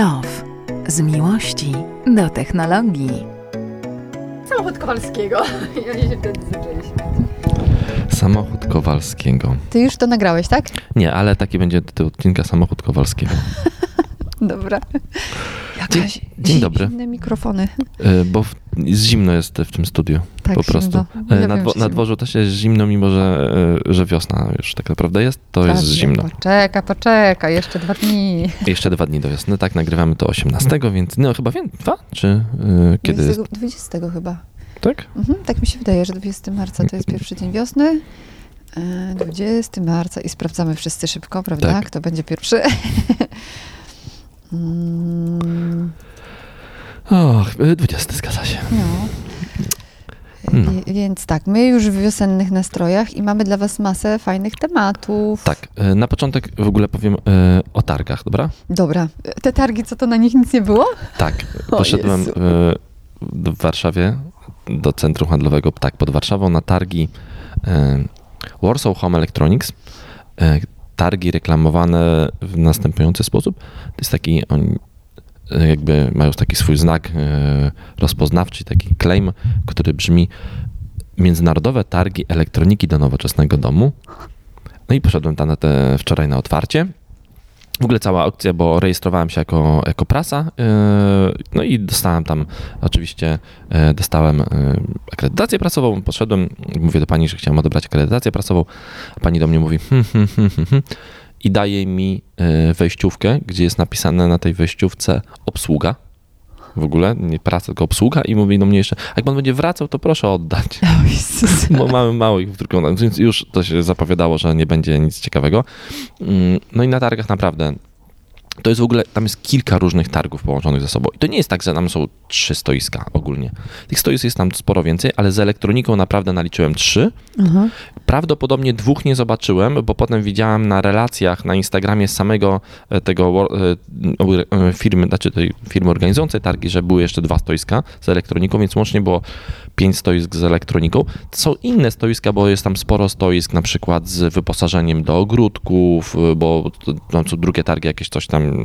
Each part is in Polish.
Love. Z miłości do technologii. Samochód Kowalskiego. Oni się wtedy zaczęli. Samochód Kowalskiego. Ty już to nagrałeś, tak? Nie, ale taki będzie tytuł odcinka Samochód Kowalskiego. Dobra. Jakaś Dzień- dzień dobry. Inne mikrofony. Y, Bo w, zimno jest w tym studiu. Tak, po prostu. Ja Na, dwo, na dworzu też jest zimno, mimo że, y, że wiosna już tak naprawdę jest, to jest Prawda, zimno. Poczekaj, poczekaj, jeszcze dwa dni. Jeszcze dwa dni do wiosny, tak, nagrywamy to 18, więc no chyba wiem, dwa? Czy y, kiedy jest? 20, 20 chyba. Tak? Mhm, tak mi się wydaje, że 20 marca to jest pierwszy dzień wiosny. E, 20 marca i sprawdzamy wszyscy szybko, prawda? Tak. Kto będzie pierwszy? Mm, Och, y, 20 zgadza się. no. No. Wie- Więc tak, my już w wiosennych nastrojach i mamy dla Was masę fajnych tematów. Tak, y, na początek w ogóle powiem y, o targach, dobra? Dobra, te targi, co to na nich nic nie było? Tak, poszedłem y, w Warszawie do centrum handlowego tak pod Warszawą na targi y, Warsaw Home Electronics. Y, Targi reklamowane w następujący sposób. To jest taki, oni y, jakby mają taki swój znak y, rozpoznawczy, taki claim, który brzmi Międzynarodowe Targi Elektroniki do Nowoczesnego Domu. No i poszedłem tam na te wczoraj na otwarcie. W ogóle cała aukcja, bo rejestrowałem się jako, jako prasa, yy, no i dostałem tam, oczywiście dostałem akredytację prasową, poszedłem, mówię do pani, że chciałem odebrać akredytację prasową, pani do mnie mówi hmm, hmm, hmm, i daje mi yy, wejściówkę, gdzie jest napisane na tej wejściówce obsługa, w ogóle, nie praca, tylko obsługa i mówi do mnie jeszcze, a jak pan będzie wracał, to proszę oddać. Bo mamy mało ich wdrukowanych, więc już to się zapowiadało, że nie będzie nic ciekawego. Mm, No i na targach naprawdę. To jest w ogóle, tam jest kilka różnych targów połączonych ze sobą. I to nie jest tak, że tam są trzy stoiska ogólnie. Tych stoisk jest tam sporo więcej, ale z elektroniką naprawdę naliczyłem trzy. Aha. Prawdopodobnie dwóch nie zobaczyłem, bo potem widziałem na relacjach na Instagramie samego e, tego e, e, firmy, znaczy tej firmy organizującej targi, że były jeszcze dwa stoiska z elektroniką, więc łącznie było pięć stoisk z elektroniką. Są inne stoiska, bo jest tam sporo stoisk, na przykład z wyposażeniem do ogródków, bo tam są drugie targi, jakieś coś tam,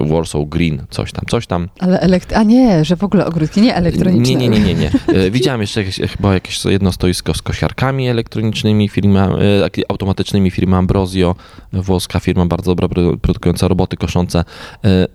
Warsaw Green, coś tam, coś tam. Ale elekt... A nie, że w ogóle ogródki nie elektroniczne. Nie, nie, nie, nie. nie. Widziałem jeszcze jakieś, chyba jakieś jedno stoisko z kosiarkami elektronicznymi, firma, e, taki- automatycznymi, Ambrosio, włoska firma, bardzo dobra, pro- produkująca roboty koszące. E,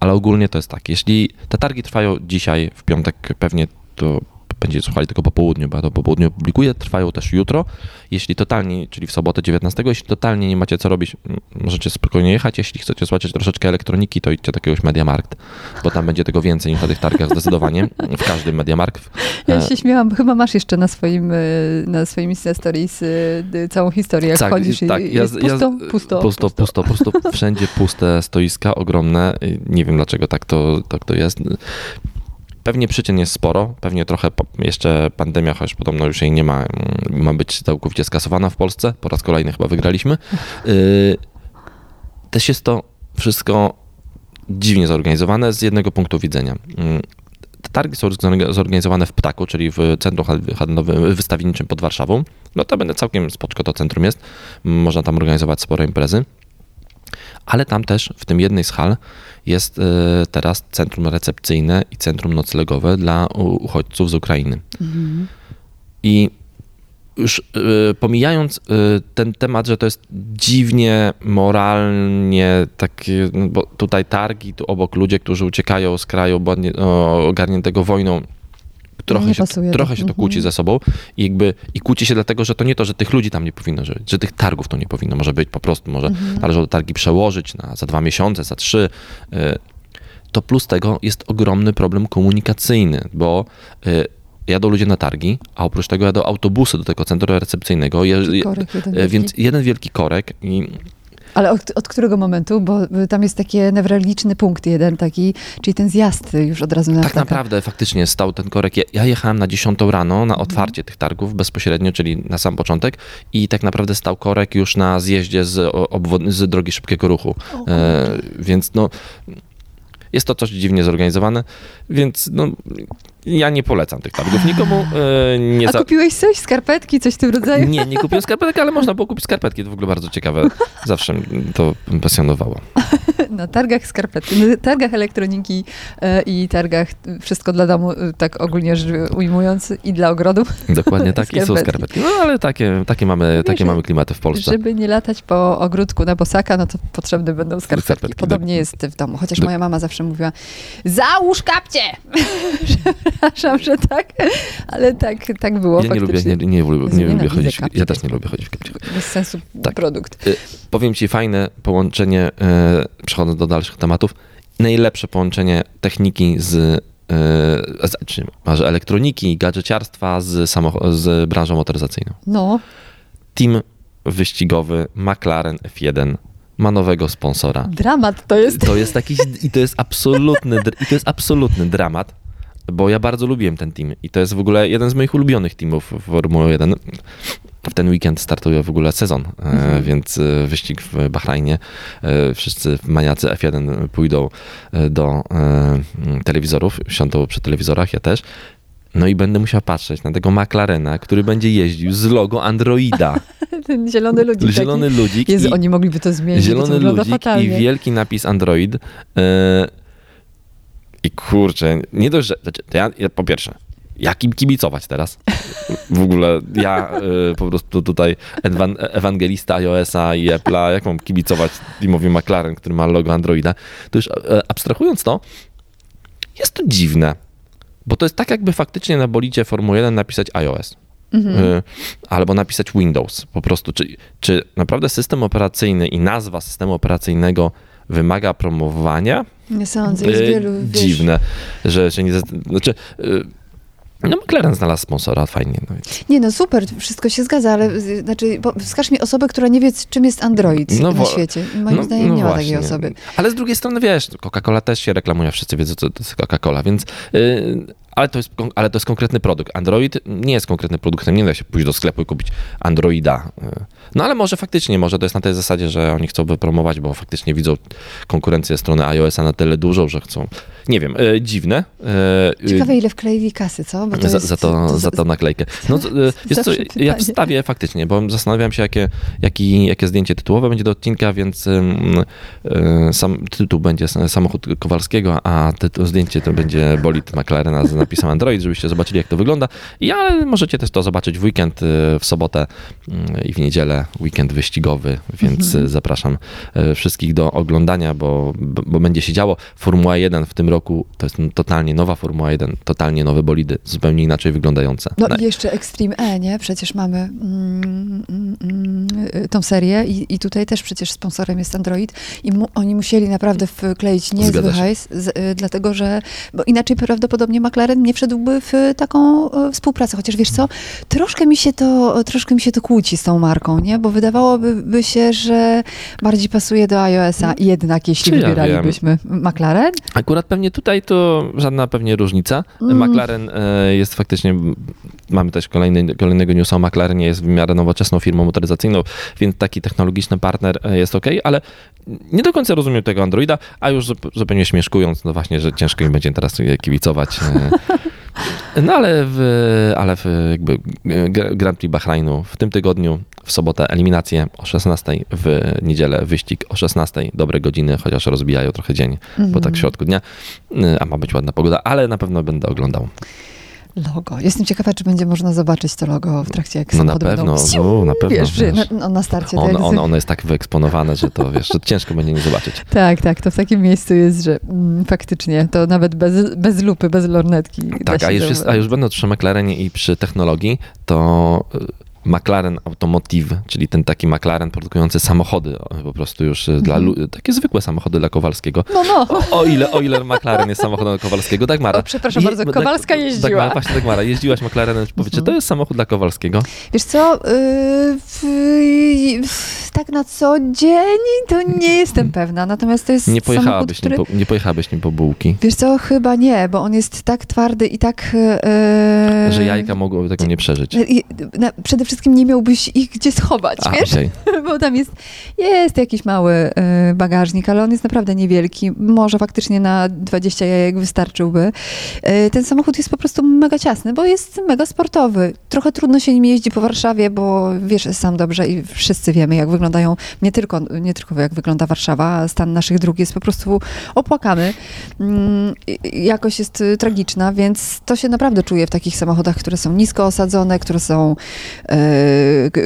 Ale ogólnie to jest tak, jeśli te targi trwają dzisiaj, w piątek pewnie to będziecie słuchali tylko po południu, bo ja to po południu publikuję, trwają też jutro. Jeśli totalnie, czyli w sobotę 19, jeśli totalnie nie macie co robić, możecie spokojnie jechać. Jeśli chcecie zobaczyć troszeczkę elektroniki, to idźcie do jakiegoś Mediamarkt, bo tam będzie tego więcej niż na tych targach zdecydowanie, w każdym Mediamarkt. Ja E, się śmiałam, chyba masz jeszcze na swoim, e, na swoim Insta Stories e, całą historię, jak Tak, chodzisz tak, i ja- jest ja- pusto, pusto, pusto, pusto, pusto, wszędzie puste stoiska ogromne. Nie wiem dlaczego tak to, tak to jest. Pewnie przyczyn jest sporo, pewnie trochę jeszcze pandemia, chociaż podobno już jej nie ma, mm, ma być całkowicie skasowana w Polsce. Po raz kolejny chyba wygraliśmy. Y, Też jest to wszystko dziwnie zorganizowane z jednego punktu widzenia. Mm, Te targi są zorga- zorganizowane w Ptaku, czyli w centrum handl- handlowym, wystawienniczym pod Warszawą. No to będę całkiem spoczko to centrum jest. Można tam organizować spore imprezy. Ale tam też, w tym jednej z hal, jest e, teraz centrum recepcyjne i centrum noclegowe dla uchodźców z Ukrainy. Mhm. I już e, pomijając e, ten temat, że to jest dziwnie, moralnie, takie, no bo tutaj targi, tu obok ludzie, którzy uciekają z kraju ogarniętego wojną, trochę, nie się, pasuje trochę się to kłóci Mhm. ze sobą i jakby i kłóci się dlatego, że to nie to, że tych ludzi tam nie powinno żyć, że tych targów to nie powinno może być, po prostu może Mhm. należało te targi przełożyć na, za dwa miesiące, za trzy. y, To plus tego jest ogromny problem komunikacyjny, bo y, jadą ludzie na targi, a oprócz tego jadą autobusy do tego centrum recepcyjnego, je, je, więc jeden wielki korek i Ale od, od którego momentu? Bo y, tam jest taki newralgiczny punkt jeden taki, czyli ten zjazd już od razu na Tak taka- naprawdę faktycznie stał ten korek. Ja, ja jechałem na 10 rano na otwarcie tych targów bezpośrednio, czyli na sam początek i tak naprawdę stał korek już na zjeździe z, obwod- z drogi szybkiego ruchu. E, więc no jest to coś dziwnie zorganizowane, więc no ja nie polecam tych targów nikomu. e, Nie A za... kupiłeś coś? Skarpetki? Coś w tym rodzaju? Nie, nie kupiłem skarpetek, ale można było kupić skarpetki. To w ogóle bardzo ciekawe. Zawsze to pasjonowało. Na targach skarpetki, na targach elektroniki e, i targach wszystko dla domu, e, tak ogólnie rzecz ujmując, i dla ogrodu, Dokładnie tak i są Skarpetki. No ale takie, takie, mamy, takie Wiesz, mamy klimaty w Polsce. żeby nie latać po ogródku na bosaka, no to potrzebne będą skarpetki. Skarpetki, Podobnie jest w domu, chociaż Do- moja mama zawsze mówiła, załóż kapcie! Przepraszam, że tak, ale tak, tak było Ja nie lubię, faktycznie. nie, nie, lubię, nie lubię chodzić. w- kapci. Ja też nie lubię chodzić w kapciach. Bez sensu Tak. produkt. Powiem ci fajne połączenie, e, przechodząc do dalszych tematów, najlepsze połączenie techniki z, z czy może elektroniki, gadżeciarstwa z, samocho- z branżą motoryzacyjną. No, Team wyścigowy McLaren F1 ma nowego sponsora. dramat to jest. To jest jakiś, i to jest absolutny, i to jest absolutny dramat, bo ja bardzo lubiłem ten team i to jest w ogóle jeden z moich ulubionych teamów w Formule 1. W ten weekend startuje w ogóle sezon, e, Mhm. więc e, wyścig w Bahrajnie. E, Wszyscy maniacy F1 pójdą do telewizorów, siądą przy telewizorach, ja też. No i będę musiał patrzeć na tego McLarena, który będzie jeździł z logo Androida. Ten zielony ludzik. Zielony taki. ludzik. Jezu, i- oni mogliby to zmienić. to Zielony wygląda ludzik fatalnie. i wielki napis Android. I kurczę, nie dość, że. Znaczy, ja, ja po pierwsze, jak im kibicować teraz? W ogóle ja e, po prostu tutaj ewan, ewangelista iOS-a i Apple'a, jak mam kibicować teamowi McLaren, który ma logo Androida? To już e, abstrahując to, jest to dziwne. Bo to jest tak, jakby faktycznie na bolidzie Formuły 1 napisać iOS. Mhm. Y, albo napisać Windows po prostu. Czy, czy naprawdę system operacyjny i nazwa systemu operacyjnego wymaga promowania? Nie sądzę, jest Y, wielu, wiesz, Dziwne, że się nie... Znaczy, y, no McLaren znalazł sponsora, fajnie. No. Nie no, super, wszystko się zgadza, ale y, znaczy, bo wskaż mi osobę, która nie wie, czym jest Android No na świecie. Moim no- zdaniem no nie ma właśnie. takiej osoby. Ale z drugiej strony, wiesz, Coca-Cola też się reklamuje, wszyscy wiedzą, co to jest Coca-Cola, więc... y, ale to, jest, ale to jest konkretny produkt. Android nie jest konkretnym produktem, nie da się pójść do sklepu i kupić Androida. Y, No ale może faktycznie, może to jest na tej zasadzie, że oni chcą wypromować, bo faktycznie widzą konkurencję strony iOS-a na tyle dużą, że chcą... Nie wiem, y, dziwne. y, Ciekawe, ile wkleili kasy, co? To za, jest, za, to, za tą naklejkę. No, to, e, wiesz co, ja wstawię faktycznie, bo zastanawiam się, jakie, jaki, jakie zdjęcie tytułowe będzie do odcinka, więc y, sam tytuł będzie samochód Kowalskiego, a tytuł, zdjęcie to będzie bolid McLarena z napisem Android, żebyście zobaczyli, jak to wygląda. I ale możecie też to zobaczyć w weekend, y, w sobotę y, i w niedzielę, weekend wyścigowy, więc Mhm. y, zapraszam y, wszystkich do oglądania, bo, bo będzie się działo. Formuła 1 w tym roku to jest totalnie nowa Formuła 1, totalnie nowe bolidy, zupełnie inaczej wyglądające. No Na- i jeszcze Extreme E, nie? Przecież mamy mm, mm, mm, tą serię i, i tutaj też przecież sponsorem jest Android i mu, oni musieli naprawdę wkleić niezły hajs, z, dlatego że, bo inaczej prawdopodobnie McLaren nie wszedłby w taką y, współpracę, chociaż wiesz co, troszkę mi się to, troszkę mi się to kłóci z tą marką, nie? Bo wydawałoby by się, że bardziej pasuje do iOS-a jednak, jeśli Czy ja wybieralibyśmy McLaren. Akurat pewnie tutaj to żadna pewnie różnica. Mm. McLaren e, jest faktycznie, mamy też kolejny, kolejnego newsa o McLarenie, jest w miarę nowoczesną firmą motoryzacyjną, więc taki technologiczny partner e, jest ok, ale nie do końca rozumiem tego Androida, a już zup- zupełnie śmieszkując, no właśnie, że ciężko im będzie teraz e, kibicować. No ale w, ale w jakby Gra- Grand Prix Bahrajnu w tym tygodniu, w sobotę eliminację o 16, w niedzielę wyścig o 16, dobre godziny, chociaż rozbijają trochę dzień, bo tak w środku dnia, y, a ma być ładna pogoda, ale na pewno będę oglądał. Logo. Jestem ciekawa, czy będzie można zobaczyć to logo w trakcie, jak No na pewno, będą... no, na pewno. Wiesz, wiesz. na, na starcie. to Ono, jak- ono, jest tak wyeksponowane, że to wiesz, że ciężko będzie nie zobaczyć. Tak, tak, to w takim miejscu jest, że mm, faktycznie to nawet bez, bez lupy, bez lornetki. Tak, a już, jest, a już będąc przy McLarenie i przy technologii, to y, McLaren Automotive, czyli ten taki McLaren produkujący samochody, po prostu już y, dla, Mhm. takie zwykłe samochody dla Kowalskiego. No, no. O, o, ile, o ile McLaren jest samochodem Kowalskiego, Dagmara. O, przepraszam bardzo, Dag- Kowalska jeździła. Dagmara, właśnie Dagmara, jeździłaś McLarenem, powiedzcie, Mhm. to jest samochód dla Kowalskiego. Wiesz co, yy, tak na co dzień to nie jestem pewna. Natomiast to jest Nie samochód, pojechałabyś, który... nim po, nie pojechałabyś nim po bułki, Wiesz co, chyba nie, bo on jest tak twardy i tak... e, że jajka mogłyby tego nie przeżyć. na, przede wszystkim nie miałbyś ich gdzie schować, A, wiesz? okej. bo tam jest, jest jakiś mały e, bagażnik, ale on jest naprawdę niewielki. Może faktycznie na 20 jajek wystarczyłby. E, ten samochód jest po prostu mega ciasny, bo jest mega sportowy. Trochę trudno się nim jeździ po Warszawie, bo wiesz sam dobrze i wszyscy wiemy, jak wyglądają, nie tylko, nie tylko jak wygląda Warszawa, stan naszych dróg jest po prostu opłakany. Mm, jakość jest y, tragiczna, więc to się naprawdę czuje w takich samochodach, które są nisko osadzone, które są, e,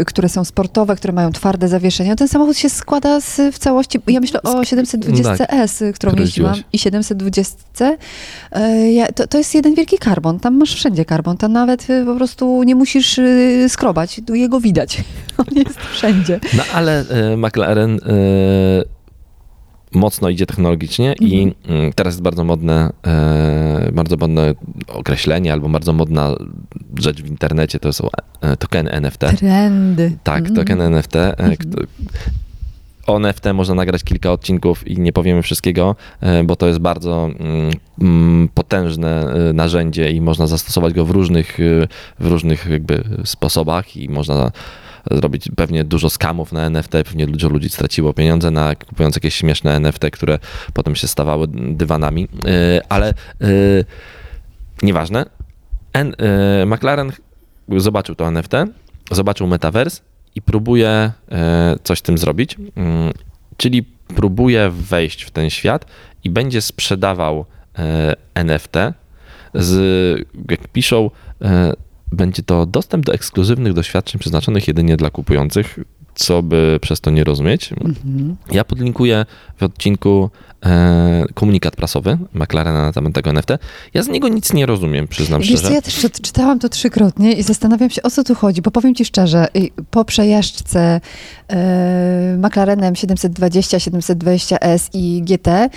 które są sportowe, które mają twarde zawieszenia. Ten samochód się składa z, w całości, ja myślę o 720S, którą Który jeździłam i 720. E, to, to jest jeden wielki karbon, tam masz wszędzie karbon, tam nawet y, po prostu nie musisz skrobać, jego widać. On jest wszędzie. No ale e, McLaren e, mocno idzie technologicznie i Mhm. mm, teraz jest bardzo modne, e, bardzo modne określenie albo bardzo modna rzecz w internecie, to są e, tokeny NFT. Trendy. Tak, Mhm. token NFT. e, kto- O NFT można nagrać kilka odcinków i nie powiemy wszystkiego, bo to jest bardzo mm, mm, potężne narzędzie i można zastosować go w różnych, w różnych jakby sposobach i można zrobić pewnie dużo skamów na NFT, pewnie dużo ludzi straciło pieniądze na kupując jakieś śmieszne NFT, które potem się stawały dywanami, E, ale e, nieważne. E, McLaren zobaczył to NFT, zobaczył Metaverse i próbuje coś z tym zrobić, Mm, czyli próbuje wejść w ten świat i będzie sprzedawał NFT z, jak piszą, będzie to dostęp do ekskluzywnych doświadczeń przeznaczonych jedynie dla kupujących, co by przez to nie rozumieć. Mhm. Ja podlinkuję w odcinku komunikat prasowy McLarena na temat tego NFT. Ja z niego nic nie rozumiem, przyznam Wiesz szczerze. ja też czyt- czytałam to trzykrotnie i zastanawiam się, o co tu chodzi, bo powiem ci szczerze, i po przejażdżce e, McLarenem 720, 720S i GT, e,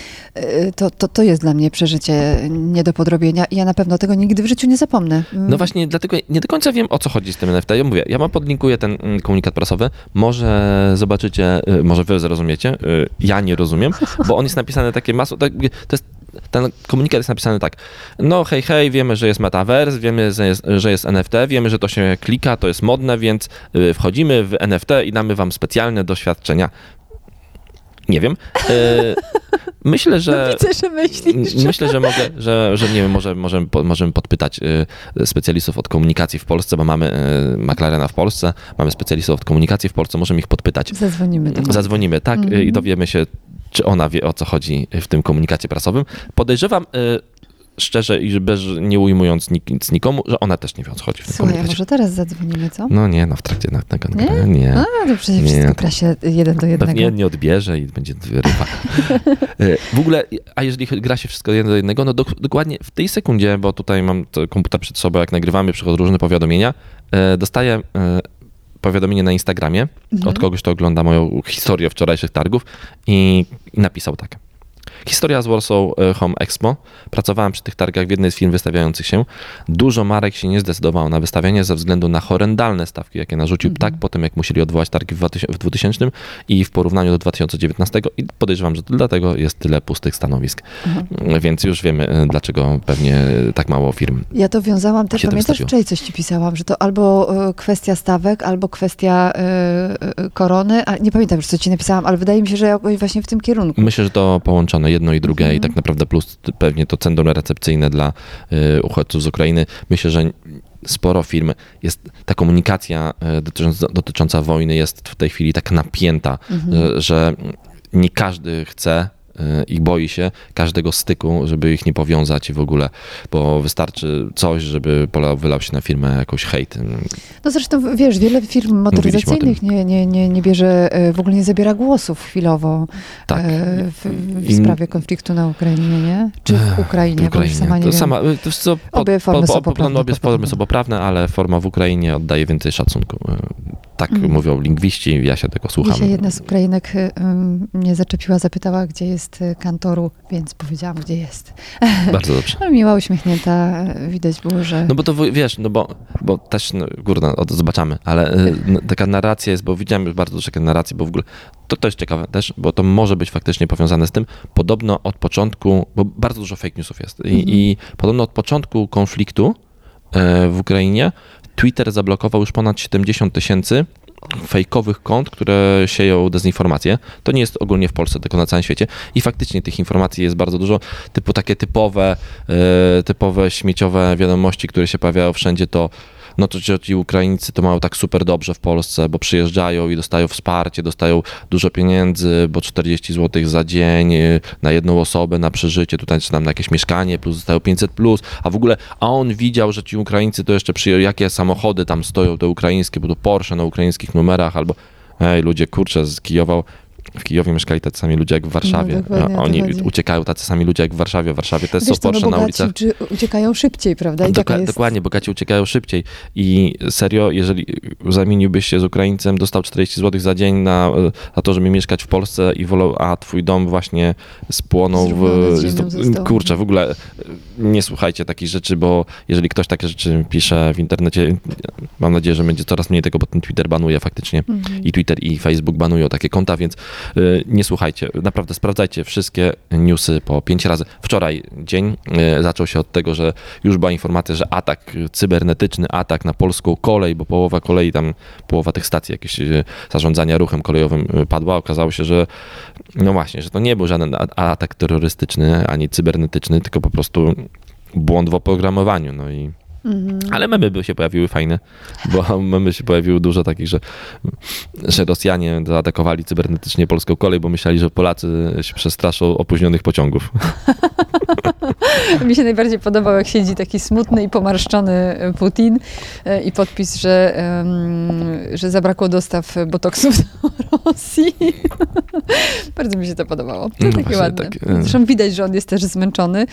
to, to, to jest dla mnie przeżycie nie do podrobienia i ja na pewno tego nigdy w życiu nie zapomnę. Mm, No właśnie, dlatego nie do końca wiem, o co chodzi z tym NFT. Ja mówię, ja wam podlinkuję ten mm, komunikat prasowy. Może zobaczycie, y, może wy zrozumiecie. y, Ja nie rozumiem, bo on jest napisany takie masło. Tak, to jest, ten komunikat jest napisany tak. No hej, hej, wiemy, że jest metaverse, wiemy, że jest, że jest NFT, wiemy, że to się klika, to jest modne, więc y, wchodzimy w NFT i damy wam specjalne doświadczenia. Nie wiem. Y, Myślę, że. Widzę, że myślisz. Myślę, że mogę, że, że nie wiem, może, możemy, możemy podpytać y, specjalistów od komunikacji w Polsce, bo mamy McLarena w Polsce, mamy specjalistów od komunikacji w Polsce, możemy ich podpytać. Zadzwonimy do Zadzwonimy, tak, y, Mhm. i dowiemy się, czy ona wie, o co chodzi w tym komunikacie prasowym. Podejrzewam y, szczerze i bez, nie ujmując nic nikomu, że ona też nie wie, o co chodzi w tym Słuchaj, a komunikacie. może teraz zadzwonimy, co? No nie, no w trakcie na, tego Nie? nie. No, to przecież Nie. wszystko gra się jeden do jednego. Pewnie nie odbierze i będzie ryba. E, w ogóle, a jeżeli gra się wszystko jedno do jednego, no dok- dokładnie w tej sekundzie, bo tutaj mam komputer przed sobą, jak nagrywamy, przychodzą różne powiadomienia, e, dostaję powiadomienie na Instagramie Mhm. od kogoś, kto ogląda moją historię wczorajszych targów i, i napisał tak. Historia z Warsaw e, Home Expo. Pracowałem przy tych targach w jednej z firm wystawiających się. Dużo marek się nie zdecydowało na wystawianie ze względu na horrendalne stawki, jakie narzucił Mhm. tak po tym, jak musieli odwołać targi w 2000 w 2000 i w porównaniu do 2019 i podejrzewam, że dlatego jest tyle pustych stanowisk. Mhm. Więc już wiemy, e, dlaczego pewnie tak mało firm. Ja to wiązałam też, pamiętasz wystawiło. wczoraj coś ci pisałam, że to albo e, kwestia stawek, albo kwestia e, e, korony, a nie pamiętam już co ci napisałam, ale wydaje mi się, że jakoś właśnie w tym kierunku. Myślę, że to połączone jedno i drugie i tak naprawdę plus pewnie to centrum recepcyjne dla y, uchodźców z Ukrainy. Myślę, że sporo firm jest, ta komunikacja y, dotycząca, dotycząca wojny jest w tej chwili tak napięta, że, że nie każdy chce y, i boi się każdego styku, żeby ich nie powiązać i w ogóle, bo wystarczy coś, żeby polał, wylał się na firmę jakoś hejt. No zresztą, wiesz, wiele firm motoryzacyjnych nie, nie, nie, nie bierze, e, w ogóle nie zabiera głosów chwilowo Tak. e, w, w I- sprawie konfliktu na Ukrainie, nie? Czy w Ukrainie, W już sama nie to wiem. sama, y, to, co, po, Obie formy po, są po, poprawne, Obie podpowiem. formy są poprawne, ale forma w Ukrainie oddaje więcej szacunku. Tak Mhm. mówią lingwiści, ja się tego słucham. Dzisiaj jedna z Ukrainek mnie zaczepiła, zapytała, gdzie jest jest kantoru, więc powiedziałam, gdzie jest. Bardzo dobrze. Ale miła, uśmiechnięta, widać było, że... No bo to wiesz, no bo, bo też, no, to zobaczamy, ale y, no, taka narracja jest, bo widziałem już bardzo dużo narracji, bo w ogóle to, to jest ciekawe też, bo to może być faktycznie powiązane z tym, podobno od początku, bo bardzo dużo fake newsów jest i, i podobno od początku konfliktu e, w Ukrainie Twitter zablokował już ponad 70 tysięcy fejkowych kont, które sieją dezinformację. To nie jest ogólnie w Polsce, tylko na całym świecie. I faktycznie tych informacji jest bardzo dużo, typu takie typowe, e, typowe śmieciowe wiadomości, które się pojawiają wszędzie, to no to ci- ci Ukraińcy to mają tak super dobrze w Polsce, bo przyjeżdżają i dostają wsparcie, dostają dużo pieniędzy, bo 40 zł za dzień e, na jedną osobę, na przeżycie, tutaj czy tam na jakieś mieszkanie, plus dostają 500 plus, a w ogóle, a on widział, że ci Ukraińcy to jeszcze przyjęli, jakie samochody tam stoją, te ukraińskie, bo to Porsche na ukraińskich numerach, albo ej, ludzie, kurczę, z Kijowa, w Kijowie mieszkali tacy sami ludzie jak w Warszawie. No, Oni uciekają tacy sami ludzie jak w Warszawie. W Warszawie też są Wiesz, to no Porsche na ulicach. uciekają szybciej, prawda? I Doka- jest... Dokładnie, bogaci uciekają szybciej. I serio, jeżeli zamieniłbyś się z Ukraińcem, dostał 40 zł za dzień na, na to, żeby mieszkać w Polsce i wolał, a twój dom właśnie spłonął w... Kurczę, w ogóle nie słuchajcie takich rzeczy, bo jeżeli ktoś takie rzeczy pisze w internecie, mam nadzieję, że będzie coraz mniej tego, bo ten Twitter banuje faktycznie. Mhm. I Twitter i Facebook banują takie konta, więc nie słuchajcie. Naprawdę sprawdzajcie wszystkie newsy po pięć razy. Wczoraj dzień y, zaczął się od tego, że już była informacja, że atak cybernetyczny, atak na polską kolej, bo połowa kolei, tam połowa tych stacji jakieś y, zarządzania ruchem kolejowym y, padła. Okazało się, że no właśnie, że to nie był żaden atak terrorystyczny ani cybernetyczny, tylko po prostu błąd w oprogramowaniu. No i Mhm. ale memy by się pojawiły fajne, bo memy się pojawiły dużo takich, że, że Rosjanie zaatakowali cybernetycznie polską kolej, bo myśleli, że Polacy się przestraszą opóźnionych pociągów. Mi się najbardziej podobał, jak siedzi taki smutny i pomarszczony Putin e, i podpis, że, że zabrakło dostaw botoksów do Rosji. Bardzo mi się to podobało. To No takie ładne. tak. Zresztą widać, że on jest też zmęczony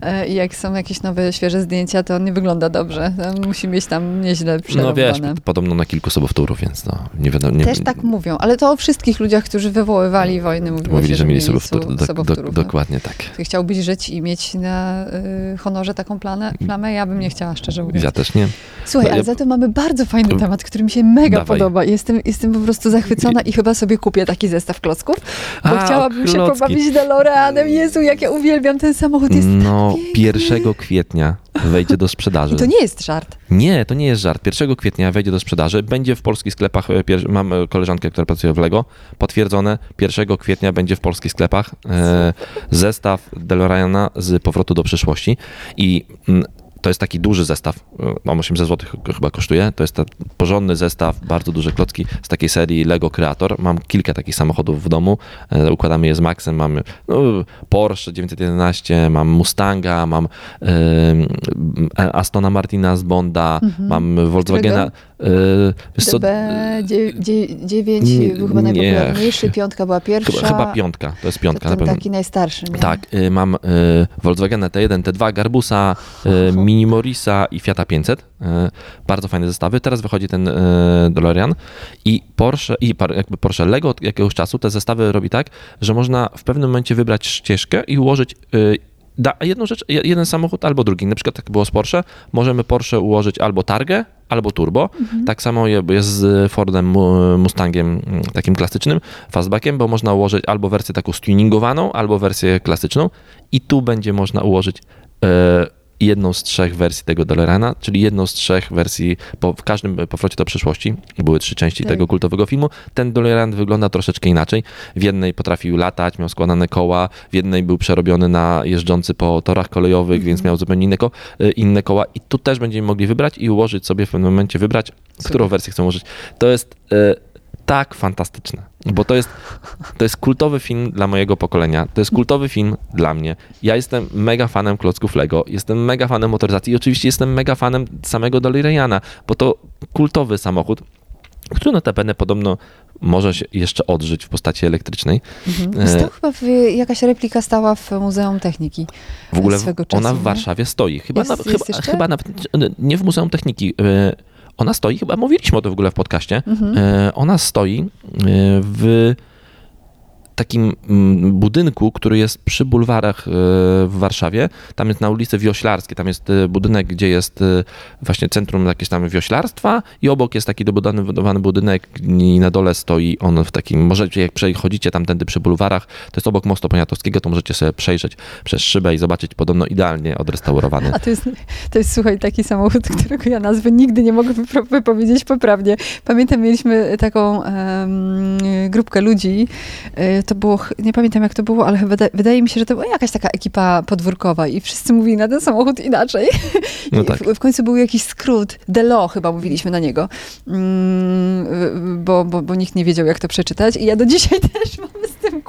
e, i jak są jakieś nowe, świeże zdjęcia, to on nie wygląda dobrze. Tam Musi mieć tam nieźle No przerąbane. wiesz, podobno na kilku sobowtórów, więc no, nie wiadomo. Nie, Też tak mówią, ale to o wszystkich ludziach, którzy wywoływali wojny, mówiło Mówili, się, że mieli sobowtór. Do, do, no. dokładnie tak. Chciałbyś żyć i mieć na y, honorze taką planę, plamę? Ja bym nie chciała, szczerze mówiąc. Ja też nie. Słuchaj, No, ale ja- za to mamy bardzo fajny temat, który mi się mega Dawaj. podoba. Jestem, jestem po prostu zachwycona i chyba sobie kupię taki zestaw klocków, bo A, chciałabym się klocki. pobawić DeLoreanem. Jezu, jak ja uwielbiam ten samochód, jest No, tak piękny. 1 kwietnia wejdzie do sprzedaży. I to nie jest żart. Nie, to nie jest żart. 1 kwietnia wejdzie do sprzedaży. Będzie w polskich sklepach. e, Mam e, koleżankę, która pracuje w Lego. Potwierdzone. 1 kwietnia będzie w polskich sklepach e, zestaw DeLoreana z powrotu do przyszłości. I mm, to jest taki duży zestaw. e, Mam 800 zł chyba kosztuje. To jest ten porządny zestaw, bardzo duże klocki z takiej serii Lego Creator. Mam kilka takich samochodów w domu. E, Układamy je z Maxem. Mam no, Porsche 911, mam Mustanga, mam e, Astona Martina z Bonda, mam Volkswagena. E, wiesz co, DB9 Nie, był chyba nie. najpopularniejszy, piątka była pierwsza. chyba, chyba piątka, to jest to piątka na ten pewno. taki najstarszy, nie? Tak, y, mam Volkswagena T1, T2, Garbusa, Mini Morisa i Fiata 500. Y, Bardzo fajne zestawy. Teraz wychodzi ten DeLorean i Porsche, i jakby Porsche Lego od jakiegoś czasu te zestawy robi tak, że można w pewnym momencie wybrać ścieżkę i ułożyć da jedną rzecz, je- jeden samochód albo drugi. Na przykład tak było z Porsche, możemy Porsche ułożyć albo targę, albo turbo. Tak samo je- jest z Fordem Mu- Mustangiem mm, takim klasycznym, fastbackiem, bo można ułożyć albo wersję taką stuningowaną, albo wersję klasyczną i tu będzie można ułożyć e, jedną z trzech wersji tego DeLoreana, czyli jedną z trzech wersji po, w każdym powrocie do przyszłości. Były trzy części Tak. tego kultowego filmu. Ten DeLorean wygląda troszeczkę inaczej. W jednej potrafił latać, miał składane koła, w jednej był przerobiony na jeżdżący po torach kolejowych, więc miał zupełnie inne, ko- e, inne koła i tu też będziemy mogli wybrać i ułożyć sobie w pewnym momencie, wybrać, którą wersję chcę ułożyć. To jest e, tak fantastyczne, bo to jest, to jest kultowy film dla mojego pokolenia, to jest kultowy film dla mnie. Ja jestem mega fanem klocków Lego, jestem mega fanem motoryzacji i oczywiście jestem mega fanem samego DeLoreana, bo to kultowy samochód, który notabene podobno może się jeszcze odżyć w postaci elektrycznej. Mhm. Stał chyba w, jakaś replika stała w Muzeum Techniki. W ogóle swego czasu, ona w nie? Warszawie stoi. Chyba, Jest- nawet, jest chyba, chyba nawet nie w Muzeum Techniki. e, Ona stoi, chyba mówiliśmy o tym w ogóle w podcaście. Mhm. E, Ona stoi e, w takim mm, budynku, który jest przy bulwarach e, w Warszawie. Tam jest na ulicy Wioślarskiej, tam jest e, budynek, gdzie jest e, właśnie centrum jakieś tam wioślarstwa i obok jest taki dobudowany budynek i na dole stoi on w takim, możecie jak przechodzicie tamtędy przy bulwarach, to jest obok mostu poniatowskiego, to możecie sobie przejrzeć przez szybę i zobaczyć podobno idealnie odrestaurowany. A to jest, to jest, słuchaj, taki samochód, którego ja nazwy nigdy nie mogę wypowiedzieć poprawnie. Pamiętam, mieliśmy taką em, grupkę ludzi, to było, nie pamiętam jak to było, ale chyba, wydaje mi się, że to była jakaś taka ekipa podwórkowa i wszyscy mówili na ten samochód inaczej. No tak. w, w końcu był jakiś skrót, Delo chyba mówiliśmy na niego, mm, bo, bo, bo nikt nie wiedział jak to przeczytać i ja do dzisiaj też mam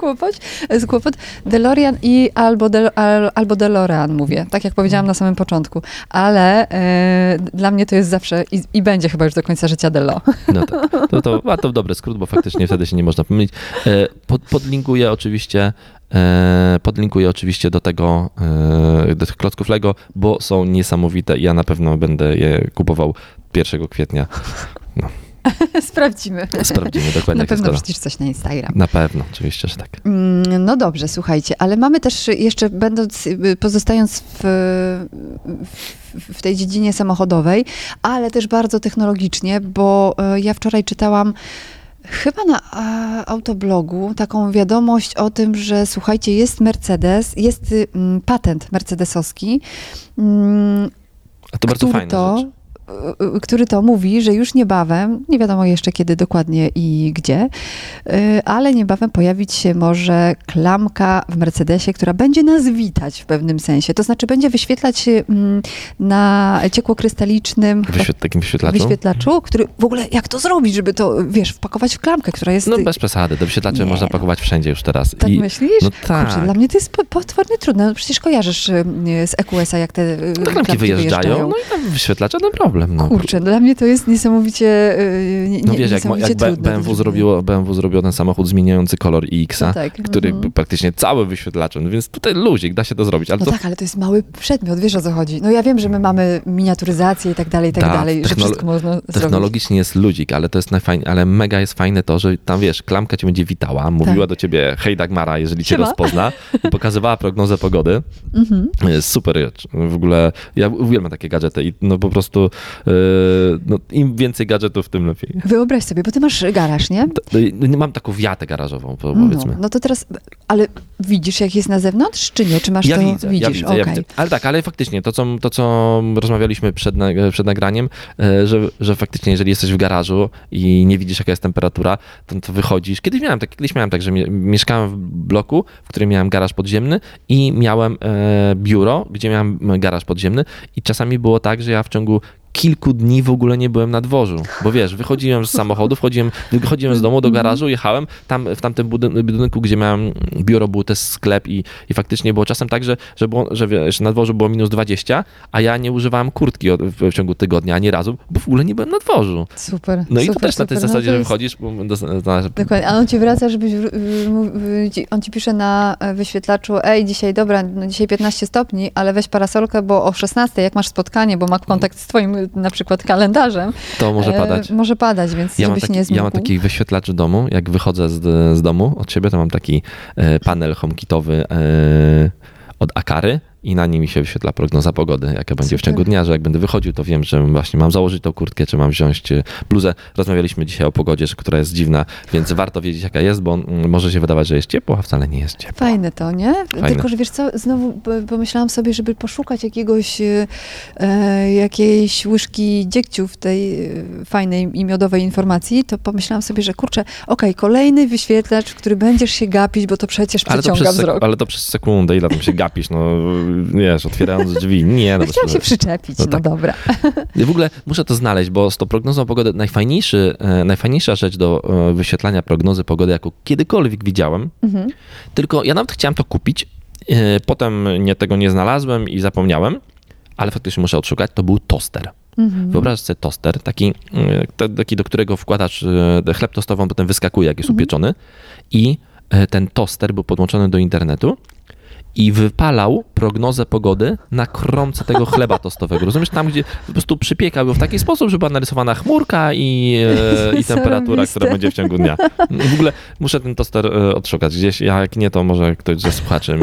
kłopot, z kłopot. DeLorean i albo, Del, al, albo DeLorean mówię, tak jak powiedziałam na samym początku, ale e, dla mnie to jest zawsze i, i będzie chyba już do końca życia Delo. No tak. To, to, a to dobry skrót, bo faktycznie wtedy się nie można pomylić. E, Pod, podlinkuję oczywiście e, podlinkuję oczywiście do tego, e, do tych klocków Lego, bo są niesamowite i ja na pewno będę je kupował 1 kwietnia. Sprawdzimy. Sprawdzimy dokładnie, Na pewno wrzucisz coś na Instagram. Na pewno, oczywiście, że tak. Mm, No dobrze, słuchajcie, ale mamy też jeszcze, będąc, y, pozostając w, w, w tej dziedzinie samochodowej, ale też bardzo technologicznie, bo y, ja wczoraj czytałam chyba na a, autoblogu taką wiadomość o tym, że słuchajcie, jest Mercedes, jest y, mm, patent mercedesowski, mm, A to bardzo fajna to, rzecz. Y, y, który to mówi, że już niebawem, nie wiadomo jeszcze kiedy dokładnie i gdzie, y, ale niebawem pojawić się może klamka w Mercedesie, która będzie nas witać w pewnym sensie. To znaczy będzie wyświetlać mm, na ciekłokrystalicznym Wyświet, takim wyświetlaczu? wyświetlaczu, który w ogóle jak to zrobić, żeby to, wiesz, wpakować w klamkę, która jest... No bez przesady, te wyświetlacze Nie, można no. pakować wszędzie już teraz. Tak I, myślisz? no tak. Kurczę, dla mnie to jest po- potwornie trudne. No przecież kojarzysz z EQS-a, jak te no, klamki wyjeżdżają, no i tam wyświetlacz, żaden problem. No. Kurczę, dla mnie to jest niesamowicie y, nie, No wiesz, jak, jak BMW, zrobiło, BMW zrobiło ten samochód zmieniający kolor iX-a, No tak, który mhm. był praktycznie cały wyświetlaczem, no więc tutaj luzik, da się to zrobić. Ale No to tak, ale to jest mały przedmiot, wiesz o co chodzi. No ja wiem, że my mamy miniaturyzację i tak dalej, i tak, Tak, dalej, że wszystko można zrobić. technologicznie jest ludzik, ale to jest najfajniej, ale mega jest fajne to, że tam wiesz, klamka cię będzie witała, mówiła do ciebie hej Dagmara, jeżeli cię Tak. Siema. rozpozna i pokazywała prognozę pogody. Mhm. Jest super rzecz. W ogóle ja uwielbiam takie gadżety i no po prostu no, im więcej gadżetów, tym lepiej. Wyobraź sobie, bo ty masz garaż, nie? To- no, mam taką wiatę garażową, po- No, powiedzmy. no to teraz, ale widzisz jak jest na zewnątrz, czy nie? Czy masz Ja to? widzę, ja widzisz, widzę, ja okej. widzę. Ale tak, ale faktycznie to, co, to, co rozmawialiśmy przed, przed nagraniem, e, że, że faktycznie, jeżeli jesteś w garażu i nie widzisz, jaka jest temperatura, to, to wychodzisz. Kiedyś miałem tak, kiedyś miałem tak, że mie- mieszkałem w bloku, w którym miałem garaż podziemny i miałem e, biuro, gdzie miałem garaż podziemny i czasami było tak, że ja w ciągu kilku dni w ogóle nie byłem na dworzu, bo wiesz, wychodziłem z samochodu, wchodziłem, wychodziłem z domu do garażu, jechałem, tam w tamtym budyn- budynku, gdzie miałem biuro, był też sklep i, i faktycznie było czasem tak, że, że, było, że wiesz, na dworzu było minus 20, a ja nie używałem kurtki od, w, w ciągu tygodnia ani razu, bo w ogóle nie byłem na dworzu. Super, No i super, to też na tej super. zasadzie, no to że jest- wchodzisz, bo do, do, Dokładnie, a on ci wraca, żebyś, y, y, on ci pisze na e, wyświetlaczu, ej, dzisiaj, dobra, no dzisiaj 15 stopni, ale weź parasolkę, bo o 16, jak masz spotkanie, bo ma kontakt z twoim na przykład kalendarzem. to może e, padać. Może padać, więc Ja żebyś taki, nie zmógł. ja mam taki wyświetlacz w domu, jak wychodzę z, z domu od siebie, to mam taki e, panel HomeKitowy e, od Akary i na nim mi się wyświetla prognoza pogody, jaka będzie w ciągu dnia, że jak będę wychodził, to wiem, że właśnie mam założyć tą kurtkę, czy mam wziąć e, bluzę. Rozmawialiśmy dzisiaj o pogodzie, która jest dziwna, więc warto wiedzieć, jaka jest, bo mm, może się wydawać, że jest ciepło, a wcale nie jest ciepło. Fajne to, nie? Fajne. Tylko, że wiesz co, znowu pomyślałam sobie, żeby poszukać jakiegoś, e, e, jakiejś łyżki dziegciu w tej e, fajnej i miodowej informacji, to pomyślałam sobie, że kurczę, okej, kolejny wyświetlacz, w który będziesz się gapić, bo to przecież Ale to, przyciąga przez wzrok. ale to przez sekundę, ile tam się gapisz, no wiesz, otwierając drzwi. Nie, no No chciałam się przyczepić, No no, tak. dobra. Ja w ogóle muszę to znaleźć, bo z tą prognozą pogody najfajniejszy, e, najfajniejsza rzecz do e, wyświetlania prognozy pogody, jaką kiedykolwiek widziałem, Mhm. tylko ja nawet chciałem to kupić, e, potem nie, tego nie znalazłem i zapomniałem, ale faktycznie muszę odszukać, to był toster. Mhm. Wyobraź sobie toster, taki, t- taki do którego wkładasz chleb tostową, potem wyskakuje, jak jest Mhm. upieczony i ten toster był podłączony do internetu i wypalał prognozę pogody na kromce tego chleba tostowego. Rozumiesz? Tam, gdzie po prostu przypiekał ją w taki sposób, żeby była narysowana chmurka i, e, i temperatura, która będzie w ciągu dnia. W ogóle muszę ten toster e, odszukać gdzieś. Ja jak nie, to może ktoś ze słuchaczy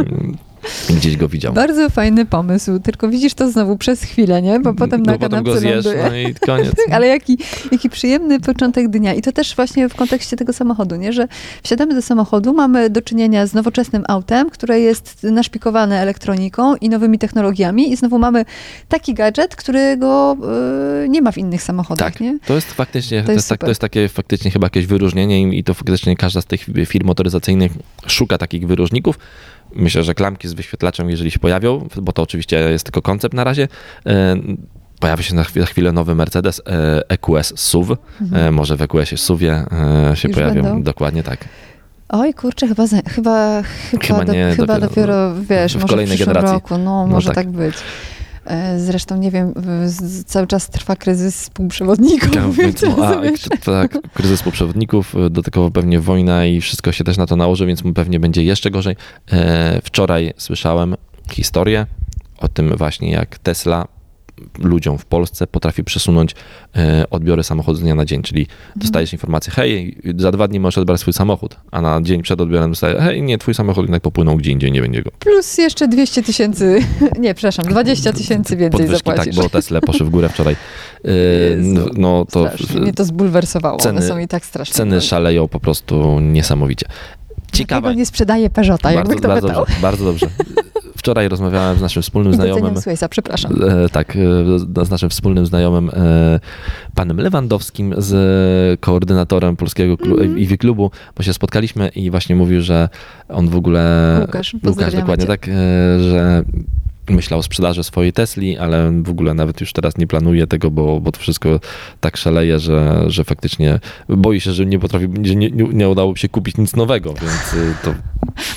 gdzieś go widział. Bardzo fajny pomysł, tylko widzisz to znowu przez chwilę, nie? Bo potem na potem go zjesz, ląduje. no i koniec. Ale jaki, jaki przyjemny początek dnia. I to też właśnie w kontekście tego samochodu, nie? że wsiadamy do samochodu, mamy do czynienia z nowoczesnym autem, które jest naszpikowane elektroniką i nowymi technologiami i znowu mamy taki gadżet, którego y, nie ma w innych samochodach, Tak, nie? to jest faktycznie, To to jest tak, to jest takie faktycznie chyba jakieś wyróżnienie i- i to faktycznie każda z tych firm motoryzacyjnych szuka takich wyróżników. Myślę, że klamki z wyświetlaczem, jeżeli się pojawią, bo to oczywiście jest tylko koncept na razie, e, pojawi się na chwilę, nowy Mercedes e, EQS SUV. E, może w EQS SUVie e, się Mhm. Już pojawią. będą? Dokładnie tak. Oj, kurczę, chyba, za, chyba, chyba, Chyba do, nie, chyba dopiero dopiero, wiesz, w może kolejnej w przyszłym generacji. roku, no, No może tak. tak. być. E, Zresztą nie wiem, cały czas trwa kryzys współprzewodników. Ja, więc, a, tak, kryzys poprzedników, do tego pewnie wojna i wszystko się też na to nałoży, więc pewnie będzie jeszcze gorzej. E, wczoraj słyszałem historię o tym właśnie, jak Tesla ludziom w Polsce potrafi przesunąć e, odbiory samochodu z dnia na dzień, czyli dostajesz informację, hej, za dwa dni możesz odbrać swój samochód, a na dzień przed odbiorem dostajesz, hej, nie, twój samochód jednak popłynął gdzie indziej, nie będzie go. Plus jeszcze 200 tysięcy, nie, przepraszam, 20 tysięcy więcej Podwyżki, tak, zapłacisz. bo Tesla poszły w górę wczoraj. E, Jezu, no to Strasznie mnie to zbulwersowało, ceny- one są i tak straszne. ceny szaleją po prostu niesamowicie. Ciekawe. Dlatego nie sprzedaje Peugeota, jakby kto bardzo pytał. dobrze, bardzo dobrze. Wczoraj rozmawiałem z naszym wspólnym znajomym. Swayza, przepraszam. E, tak, e, z naszym wspólnym znajomym e, panem Lewandowskim, z koordynatorem polskiego klu- Mhm. Iwi Klubu, bo się spotkaliśmy i właśnie mówił, że on w ogóle. Łukasz, Łukasz dokładnie cię. tak, że myślał o sprzedaży swojej Tesli, ale w ogóle nawet już teraz nie planuje tego, bo, bo to wszystko tak szaleje, że, że faktycznie boi się, że nie potrafi, że nie, nie, nie udało się kupić nic nowego, więc to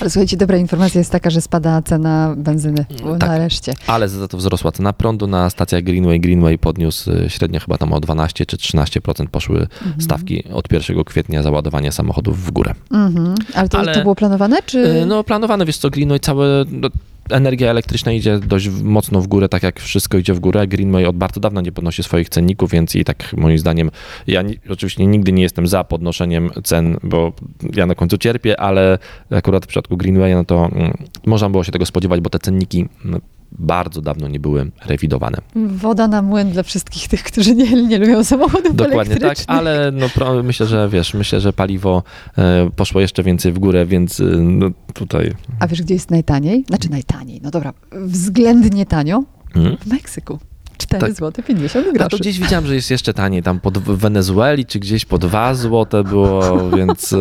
Ale słuchajcie, dobra informacja jest taka, że spada cena benzyny. Tak. Nareszcie. Ale za to wzrosła cena prądu na stacjach Greenway. Greenway podniósł y, średnio chyba tam o 12 czy 13% poszły Mhm. stawki od 1 kwietnia za ładowanie samochodów w górę. Mhm. Ale, to, Ale- to było planowane, czy... Y, No planowane, wiesz co, Greenway całe... No, Energia elektryczna idzie dość mocno w górę, tak jak wszystko idzie w górę. Greenway od bardzo dawna nie podnosi swoich cenników, więc i tak moim zdaniem, ja oczywiście nigdy nie jestem za podnoszeniem cen, bo ja na końcu cierpię, ale akurat w przypadku Greenwaya, no to mm, można było się tego spodziewać, bo te cenniki mm, bardzo dawno nie były rewidowane. Woda na młyn dla wszystkich tych, którzy nie, nie lubią samochodów Dokładnie tak, ale no, myślę, że wiesz, myślę, że paliwo e, poszło jeszcze więcej w górę, więc e, no, tutaj. A wiesz, gdzie jest najtaniej? Znaczy najtaniej, no dobra, względnie tanio? Hmm? W Meksyku. 4 Tak. zł 50 A to groszy. gdzieś widziałem, że jest jeszcze taniej, tam pod, w Wenezueli czy gdzieś po 2 złote było, więc.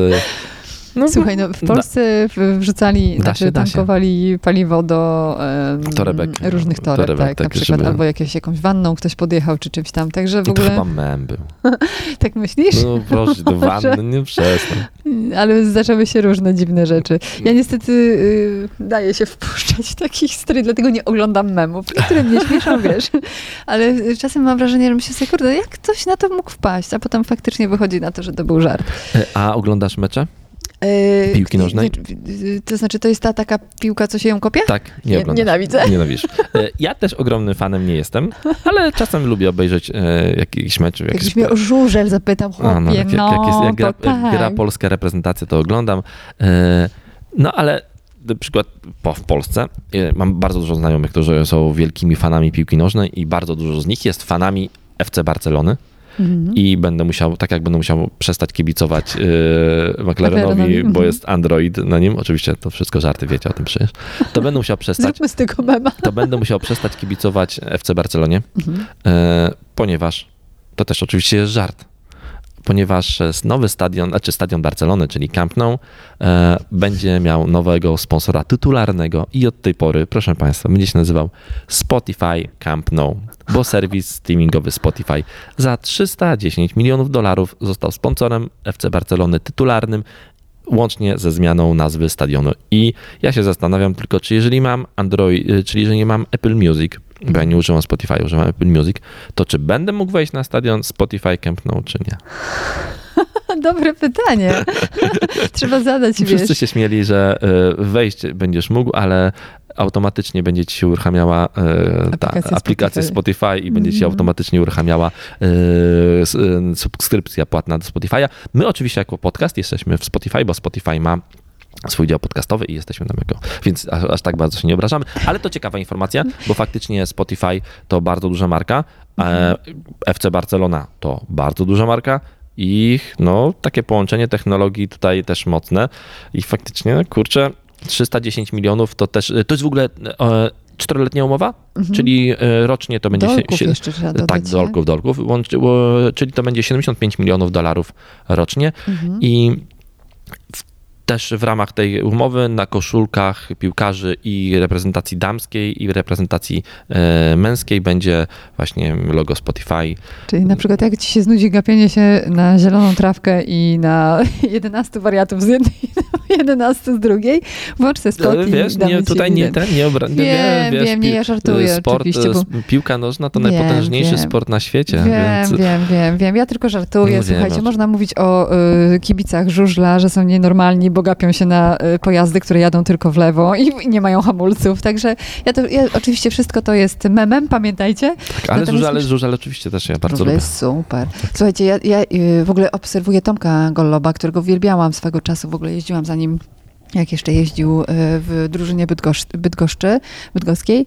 No, Słuchaj, no w Polsce w- wrzucali, Da znaczy się, da tankowali paliwo do em, Torebek. różnych toreb, Torebek, tak, na tak, przykład, żeby- albo jakieś, jakąś wanną ktoś podjechał, czy czymś tam, także w to ogóle, chyba mem był. tak myślisz? No proszę, do wanny, nie przestań. Ale zdarzały się różne dziwne rzeczy. Ja niestety y, daję się wpuszczać w takich historii, dlatego nie oglądam memów, które mnie śmieszą, wiesz. Ale y, czasem mam wrażenie, że myślę sobie, kurde, jak ktoś na to mógł wpaść, a potem faktycznie wychodzi na to, że to był żart. E, A oglądasz mecze? Y, Piłki nożnej? y, To znaczy, to jest ta taka piłka, co się ją kopie? Tak, nie Nie- oglądasz. nienawidzę. Nienawidzisz. E, Ja też ogromnym fanem nie jestem, ale czasem lubię obejrzeć e, jakiś mecz. Jakiś Jakbyś mnie o żużel zapytał, chłopie, A, no, jak, jak, jak, jest, jak gra, to tak. gra polska reprezentacja, to oglądam. E, No ale na przykład po, w Polsce mam bardzo dużo znajomych, którzy są wielkimi fanami piłki nożnej i bardzo dużo z nich jest fanami FC Barcelony. Mhm. I będę musiał, tak jak będę musiał przestać kibicować yy, McLarenowi, bo mhm. jest Android na nim. Oczywiście to wszystko żarty, wiecie o tym przecież. To będę musiał przestać, Zróbmy z tego mema. to będę musiał przestać kibicować FC Barcelonie, Mhm. e, ponieważ to też oczywiście jest żart. Ponieważ nowy stadion, znaczy stadion Barcelony, czyli Camp Nou, e, będzie miał nowego sponsora tytularnego i od tej pory, proszę Państwa, będzie się nazywał Spotify Camp Nou, bo serwis streamingowy Spotify za 310 milionów dolarów został sponsorem FC Barcelony tytularnym łącznie ze zmianą nazwy stadionu. I ja się zastanawiam tylko, czy jeżeli mam Android, y, czyli jeżeli nie mam Apple Music, bo ja nie używam Spotify, używam Apple Music, to czy będę mógł wejść na stadion Spotify Camp Nou, czy nie? Dobre pytanie. Trzeba zadać, wiesz. Wszyscy się śmieli, że y, wejść będziesz mógł, ale automatycznie będzie ci się uruchamiała e, ta Aplikacja aplikacja Spotify. Spotify i będzie ci się Mhm. automatycznie uruchamiała e, subskrypcja płatna do Spotify'a. My oczywiście jako podcast jesteśmy w Spotify, bo Spotify ma swój dział podcastowy i jesteśmy tam jako, więc aż, aż tak bardzo się nie obrażamy, ale to ciekawa informacja, bo faktycznie Spotify to bardzo duża marka, e, FC Barcelona to bardzo duża marka. I no takie połączenie technologii tutaj też mocne. I faktycznie, kurczę, 310 milionów to też, to jest w ogóle e, czteroletnia umowa, czyli e, rocznie to będzie... Dolków się- jeszcze trzeba dodać. tak, dolków, dolków, czyli to będzie 75 milionów dolarów rocznie. Mhm. i w, też w ramach tej umowy na koszulkach piłkarzy i reprezentacji damskiej i reprezentacji e, męskiej będzie właśnie logo Spotify. Czyli na przykład jak ci się znudzi gapienie się na zieloną trawkę i na 11 wariatów z jednej, 11 z drugiej, włącz spot E, i Wiesz, nie, tutaj nie, ten, nie obra... Wiem, nie, wiesz, wiem, nie, ja żartuję sport, oczywiście, e, bo- piłka nożna to Wiem, najpotężniejszy wiem. sport na świecie, Wiem, więc... wiem, wiem, wiem. Ja tylko żartuję. No Słuchajcie, wiem, można mówić o y, kibicach żużla, że są nienormalni, bo gapią się na y, pojazdy, które jadą tylko w lewo i, i nie mają hamulców. Także ja to, ja, oczywiście wszystko to jest memem, pamiętajcie. Tak, ale Natomiast żużel, żużel oczywiście też ja bardzo lubię. jest super. Słuchajcie, ja, ja y, w ogóle obserwuję Tomka Golloba, którego uwielbiałam swego czasu. W ogóle jeździłam za nim jak jeszcze jeździł y, w drużynie Bydgoszcz, Bydgoszczy, bydgoskiej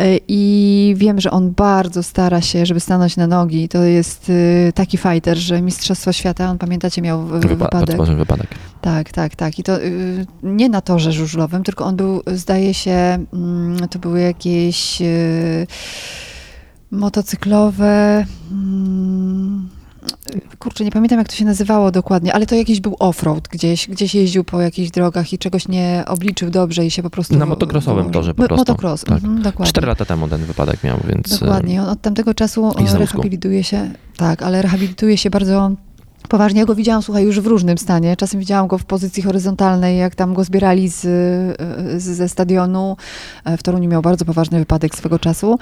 Y, i wiem, że on bardzo stara się, żeby stanąć na nogi. To jest y, taki fighter, że Mistrzostwo Świata, on pamiętacie, miał Wypa- wypadek. wypadek. Tak, tak, tak. I to y, nie na torze żużlowym, tylko on był, zdaje się, mm, to były jakieś y, motocyklowe. Kurczę, nie pamiętam jak to się nazywało dokładnie, ale to jakiś był offroad gdzieś, gdzieś jeździł po jakichś drogach i czegoś nie obliczył dobrze i się po prostu... Na motocrossowym torze po prostu. Motocross, Tak. mhm, dokładnie. Cztery lata temu ten wypadek miał, więc... e, Dokładnie. On od tamtego czasu e, rehabilituje się. Tak, ale rehabilituje się bardzo poważnie. Ja go widziałam, słuchaj, już w różnym stanie. Czasem widziałam go w pozycji horyzontalnej, jak tam go zbierali z, z, ze stadionu. E, W Toruniu miał bardzo poważny wypadek swego czasu.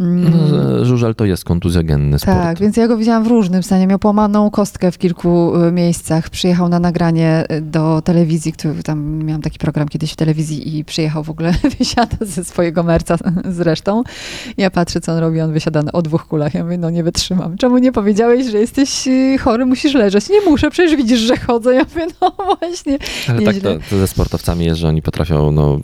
Mm, No, żużel to jest kontuzjogenny sport. tak, więc ja go widziałam w różnym stanie. Miał połamaną kostkę w kilku e, miejscach. Przyjechał na nagranie e, do telewizji, który, tam miałam taki program kiedyś w telewizji i przyjechał w ogóle, wysiada ze swojego merca zresztą. Ja patrzę, co on robi, on wysiada na- o dwóch kulach. Ja mówię, no nie wytrzymam. Czemu nie powiedziałeś, że jesteś chory, musisz leżeć? Nie muszę, przecież widzisz, że chodzę. Ja mówię, no właśnie. Ale tak to, to ze sportowcami jest, że oni potrafią, no,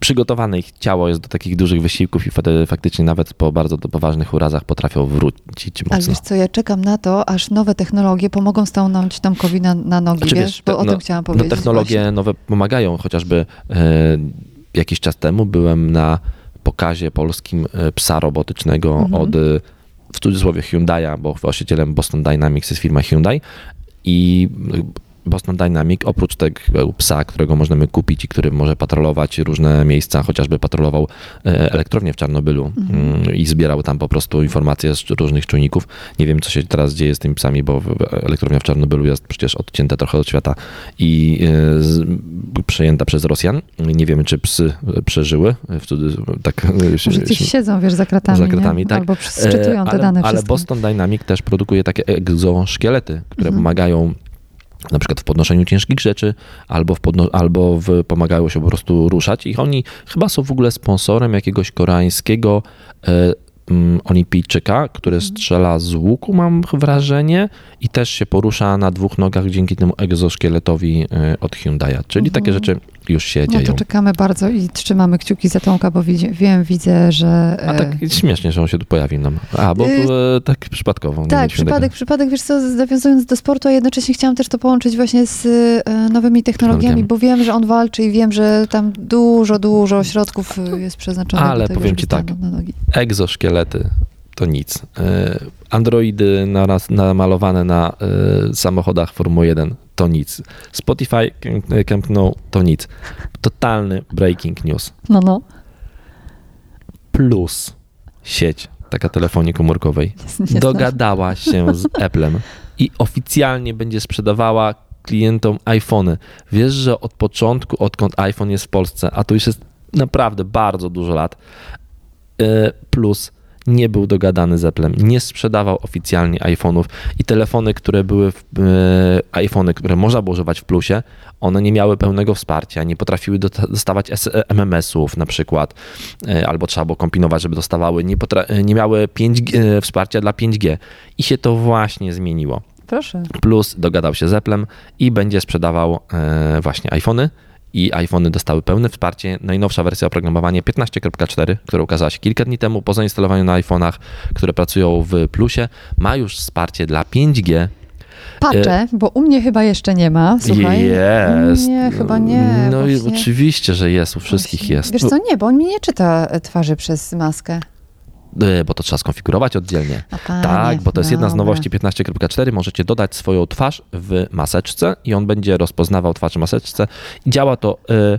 przygotowane ich ciało jest do takich dużych wysiłków i faktycznie nawet po bardzo poważnych urazach potrafią wrócić Ale mocno. wiesz co, ja czekam na to, aż nowe technologie pomogą stanąć Tomkowi na, na nogi, Znaczy, wiesz? Bo te- o no- tym chciałam No powiedzieć. technologie właśnie. nowe pomagają, chociażby e, jakiś czas temu byłem na pokazie polskim e, psa robotycznego Mhm. od, e, w cudzysłowie Hyundai'a, bo właścicielem Boston Dynamics jest firma Hyundai i Boston Dynamic oprócz tego psa, którego możemy kupić i który może patrolować różne miejsca, chociażby patrolował e, elektrownię w Czarnobylu mm, i zbierał tam po prostu informacje z różnych czujników. Nie wiem, co się teraz dzieje z tymi psami, bo elektrownia w Czarnobylu jest przecież odcięta trochę od świata i e, przejęta przez Rosjan. Nie wiemy, czy psy przeżyły. W cudzysłowie, tak, Może gdzieś siedzą, wiesz, za kratami, Za kratami, tak. Albo sczytują E, te ale, dane Ale wszystkie. Boston Dynamic też produkuje takie egzoszkielety, które Mhm. pomagają na przykład w podnoszeniu ciężkich rzeczy, albo, w podno- albo w, pomagają się po prostu ruszać. I oni chyba są w ogóle sponsorem jakiegoś koreańskiego mm, olimpijczyka, który Mhm. strzela z łuku, mam wrażenie, i też się porusza na dwóch nogach dzięki temu egzoszkieletowi e, od Hyundai'a. Czyli takie Mhm. rzeczy już się No to dzieją. czekamy bardzo i trzymamy kciuki za Tomka, bo widzi, wiem, widzę, że... A tak śmiesznie, że on się tu pojawi nam. A, bo Y, e, tak przypadkowo. Tak, przypadek, tego. przypadek, wiesz co, nawiązując do sportu, a jednocześnie chciałam też to połączyć właśnie z e, nowymi technologiami, bo wiem, że on walczy i wiem, że tam dużo, dużo środków e, jest przeznaczonych Ale do tego, powiem ci tak. egzoszkielety to nic. E, Androidy naraz, namalowane na e, samochodach Formuły 1 to nic. Spotify Camp- Camp Nou to nic. Totalny breaking news. No, no. Plus sieć, taka telefonii komórkowej, Nie dogadała się z Applem i oficjalnie będzie sprzedawała klientom iPhony. Wiesz, że od początku, odkąd iPhone jest w Polsce, a to już jest naprawdę bardzo dużo lat, e, plus nie był dogadany z nie sprzedawał oficjalnie iPhone'ów i telefony, które były, w, e, iPhony, które można było używać w plusie, one nie miały pełnego wsparcia, nie potrafiły do- dostawać S- MMS-ów na przykład, e, albo trzeba było kombinować, żeby dostawały, nie, e, nie miały 5G, e, wsparcia dla 5G i się to właśnie zmieniło. Proszę. Plus dogadał się z i będzie sprzedawał e, właśnie iPhony. I iPhony dostały pełne wsparcie. Najnowsza wersja oprogramowania 15.4, która ukazała się kilka dni temu po zainstalowaniu na iPhone'ach, które pracują w plusie, ma już wsparcie dla 5G. Patrzę, bo u mnie chyba jeszcze nie ma. Słuchaj. Jest. Nie, chyba nie. No i właśnie. oczywiście, że jest, u wszystkich Właśnie. jest. Wiesz co, nie, bo on mi nie czyta e, twarzy przez maskę. E, Bo to trzeba skonfigurować oddzielnie. Panie, Tak, bo to jest jedna z dobra. nowości 15.4. Możecie dodać swoją twarz w maseczce i on będzie rozpoznawał twarz w maseczce. Działa to e,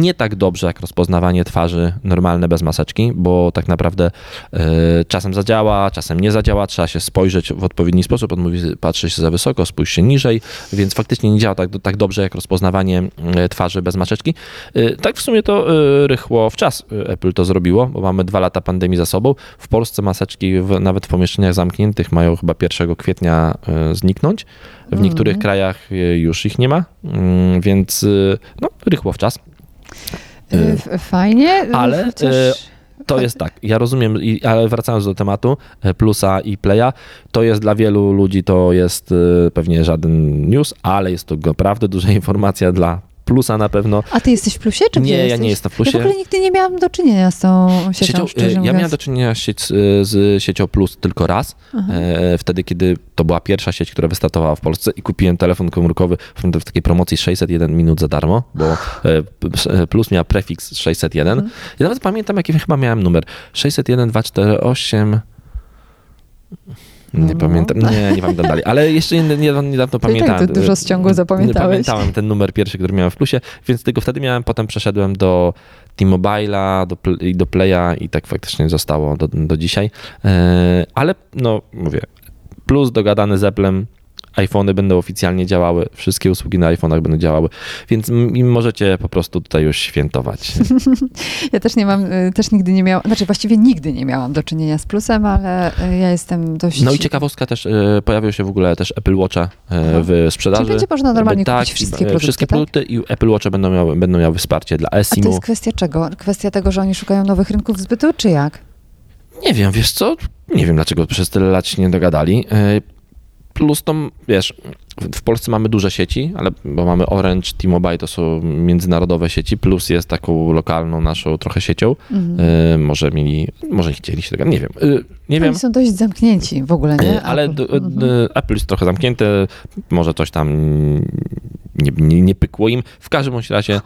nie tak dobrze jak rozpoznawanie twarzy normalne bez maseczki, bo tak naprawdę e, czasem zadziała, czasem nie zadziała. Trzeba się spojrzeć w odpowiedni sposób. On mówi, patrzy się za wysoko, spójrz się niżej, więc faktycznie nie działa tak, tak dobrze jak rozpoznawanie e, twarzy bez maseczki. E, Tak w sumie to e, rychło w czas Apple to zrobiło, bo mamy dwa lata pandemii za sobą. W Polsce maseczki w, nawet w pomieszczeniach zamkniętych mają chyba 1 kwietnia zniknąć. W niektórych krajach e, już ich nie ma, mm, więc no, rychło w czas. Y, f- Fajnie. ale, chociaż- e, To jest tak, ja rozumiem, ale wracając do tematu Plusa i Playa, to jest dla wielu ludzi, to jest pewnie żaden news, ale jest to naprawdę duża informacja dla Plusa na pewno. A ty jesteś w plusie, czy Nie, ja jesteś? nie jestem w Ja Plusie. w ogóle nigdy nie miałam do czynienia z tą siecią, Siecią, e, szczerze ja mówiąc. miałem do czynienia z, sieć, z siecią Plus tylko raz, e, wtedy kiedy to była pierwsza sieć, która wystartowała w Polsce i kupiłem telefon komórkowy w, takiej promocji 601 minut za darmo, bo e, Plus miał prefiks 601. Mhm. Ja nawet pamiętam, jaki chyba miałem numer. 601 248... Nie No. pamiętam, nie, nie pamiętam dalej, ale jeszcze nie- nie- niedawno i tak pamiętałem. to dużo z ciągu zapamiętałeś. Pamiętałem ten numer pierwszy, który miałem w plusie, więc tylko wtedy miałem, potem przeszedłem do T-Mobile'a do, do Playa i tak faktycznie zostało do, do dzisiaj. E, Ale no, mówię, plus dogadany z Applem, iPhony będą oficjalnie działały, wszystkie usługi na iPhone'ach będą działały, więc możecie po prostu tutaj już świętować. Ja też nie mam, y, też nigdy nie miałam, znaczy właściwie nigdy nie miałam do czynienia z plusem, ale y, ja jestem dość... No i ciekawostka też, e, pojawią się w ogóle też Apple Watche e, w sprzedaży. Czyli będzie można normalnie tak, kupić wszystkie e, produkty, Wszystkie tak? produkty i Apple Watche będą miały, będą miały wsparcie dla A to eSIM-u. jest kwestia czego? Kwestia tego, że oni szukają nowych rynków zbytu, czy jak? Nie wiem, wiesz co? Nie wiem, dlaczego przez tyle lat się nie dogadali. Plus to, wiesz, w Polsce mamy duże sieci, ale bo mamy Orange, T-Mobile, to są międzynarodowe sieci, plus jest taką lokalną naszą trochę siecią. Mhm. E, może mieli, może nie chcieli się dogadać, nie wiem. E, nie wiem. Oni są dość zamknięci w ogóle, nie? E, Ale Apple. d- Mhm. d- Apple jest trochę zamknięte, może coś tam nie, nie, nie pykło im. W każdym bądź razie e,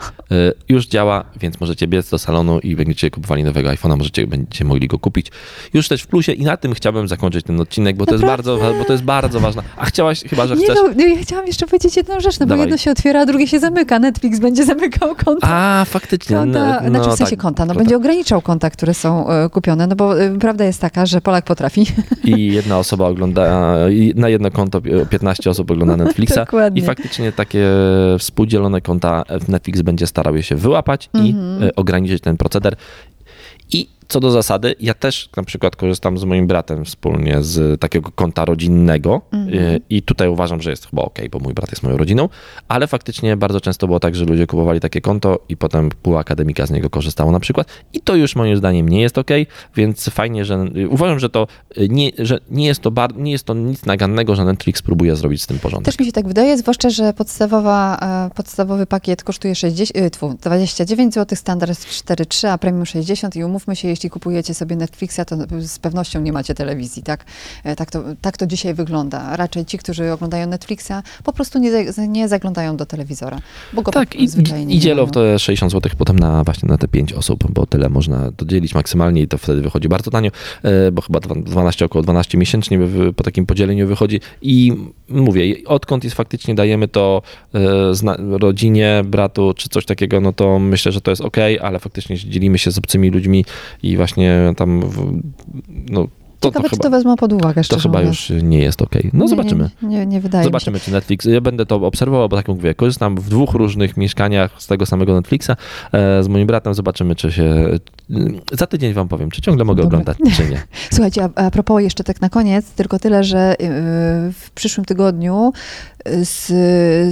już działa, więc możecie biec do salonu i będziecie kupowali nowego iPhone'a, możecie, będziecie mogli go kupić już też w plusie i na tym chciałbym zakończyć ten odcinek, bo to jest bardzo, bo to jest bardzo ważne. A chciałaś chyba, że Nie chcesz... no, ja chciałam jeszcze powiedzieć jedną rzecz, no bo Dawaj. jedno się otwiera, a drugie się zamyka. Netflix będzie zamykał konta. A, faktycznie. Konta, no, znaczy w sensie tak, konta, no to będzie tak. ograniczał konta, które są e, kupione, no bo e, prawda jest taka, że Polak potrafi. I jedna osoba ogląda, i na jedno konto 15 osób ogląda Netflixa. Dokładnie. I faktycznie takie współdzielone konta Netflix będzie starał się wyłapać i Mhm. e, ograniczyć ten proceder. I co do zasady, ja też na przykład korzystam z moim bratem wspólnie z takiego konta rodzinnego Mhm. i tutaj uważam, że jest chyba ok, bo mój brat jest moją rodziną, ale faktycznie bardzo często było tak, że ludzie kupowali takie konto i potem pół akademika z niego korzystało na przykład i to już moim zdaniem nie jest ok, więc fajnie, że uważam, że to nie, że nie jest to, bar, nie jest to nic nagannego, że Netflix próbuje zrobić z tym porządek. Też mi się tak wydaje, zwłaszcza, że podstawowa, e, podstawowy pakiet kosztuje 60, y, tfu, 29 zł, standard 4,3, a premium 60 i umówmy się, jeśli kupujecie sobie Netflixa, to z pewnością nie macie telewizji, tak? E, Tak to, tak to dzisiaj wygląda. Raczej ci, którzy oglądają Netflixa, po prostu nie, nie zaglądają do telewizora, bo go Tak, i, zwyczajnie i nie dzielą mają. to 60 zł potem na właśnie na te 5 osób, bo tyle można to dzielić maksymalnie i to wtedy wychodzi bardzo tanio, e, bo chyba dwa- 12, około 12 miesięcznie po takim podzieleniu wychodzi i mówię, odkąd jest faktycznie dajemy to e, rodzinie, bratu czy coś takiego, no to myślę, że to jest ok, ale faktycznie dzielimy się z obcymi ludźmi i właśnie tam w, no Ciekawe, to chyba, to wezmą pod uwagę, to szczerze chyba mówiąc. już nie jest ok. No Nie, zobaczymy. Nie, nie, nie wydaje mi się. Zobaczymy, czy Netflix. Ja będę to obserwował, bo tak jak mówię, korzystam w dwóch różnych mieszkaniach z tego samego Netflixa e, z moim bratem. Zobaczymy, czy się, za tydzień wam powiem, czy ciągle mogę Dobra. oglądać, czy nie. Słuchajcie, a, a propos jeszcze tak na koniec, tylko tyle, że yy, w przyszłym tygodniu yy, z,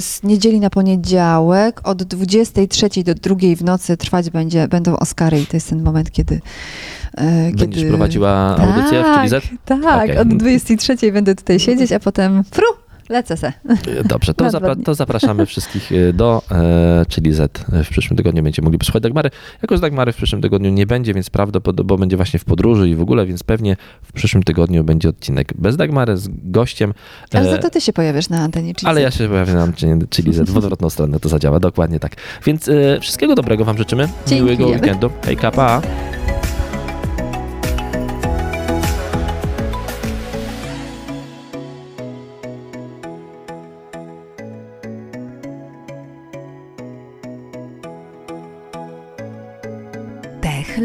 z niedzieli na poniedziałek od 23 do 2 w nocy trwać będzie, będą Oscary i to jest ten moment, kiedy... Będziesz kiedy... prowadziła audycję w tak, Chili Z? Tak, Okej. od 23 będę tutaj siedzieć, a potem fru, lecę se. Dobrze, to, zapra- to zapraszamy wszystkich y, do e, Chili Z. W przyszłym tygodniu będziecie mogli posłuchać Dagmary. Jakoś Dagmary w przyszłym tygodniu nie będzie, więc prawdopodobnie bo będzie właśnie w podróży i w ogóle, więc pewnie w przyszłym tygodniu będzie odcinek bez Dagmary, z gościem. Ale E, za to ty się pojawisz na antenie. czyli ale ja się pojawię na antenie Chili Z. W odwrotną stronę to zadziała, dokładnie tak. Więc e, wszystkiego dobrego wam życzymy. Miłego Dziękujemy. weekendu. Hejka, pa!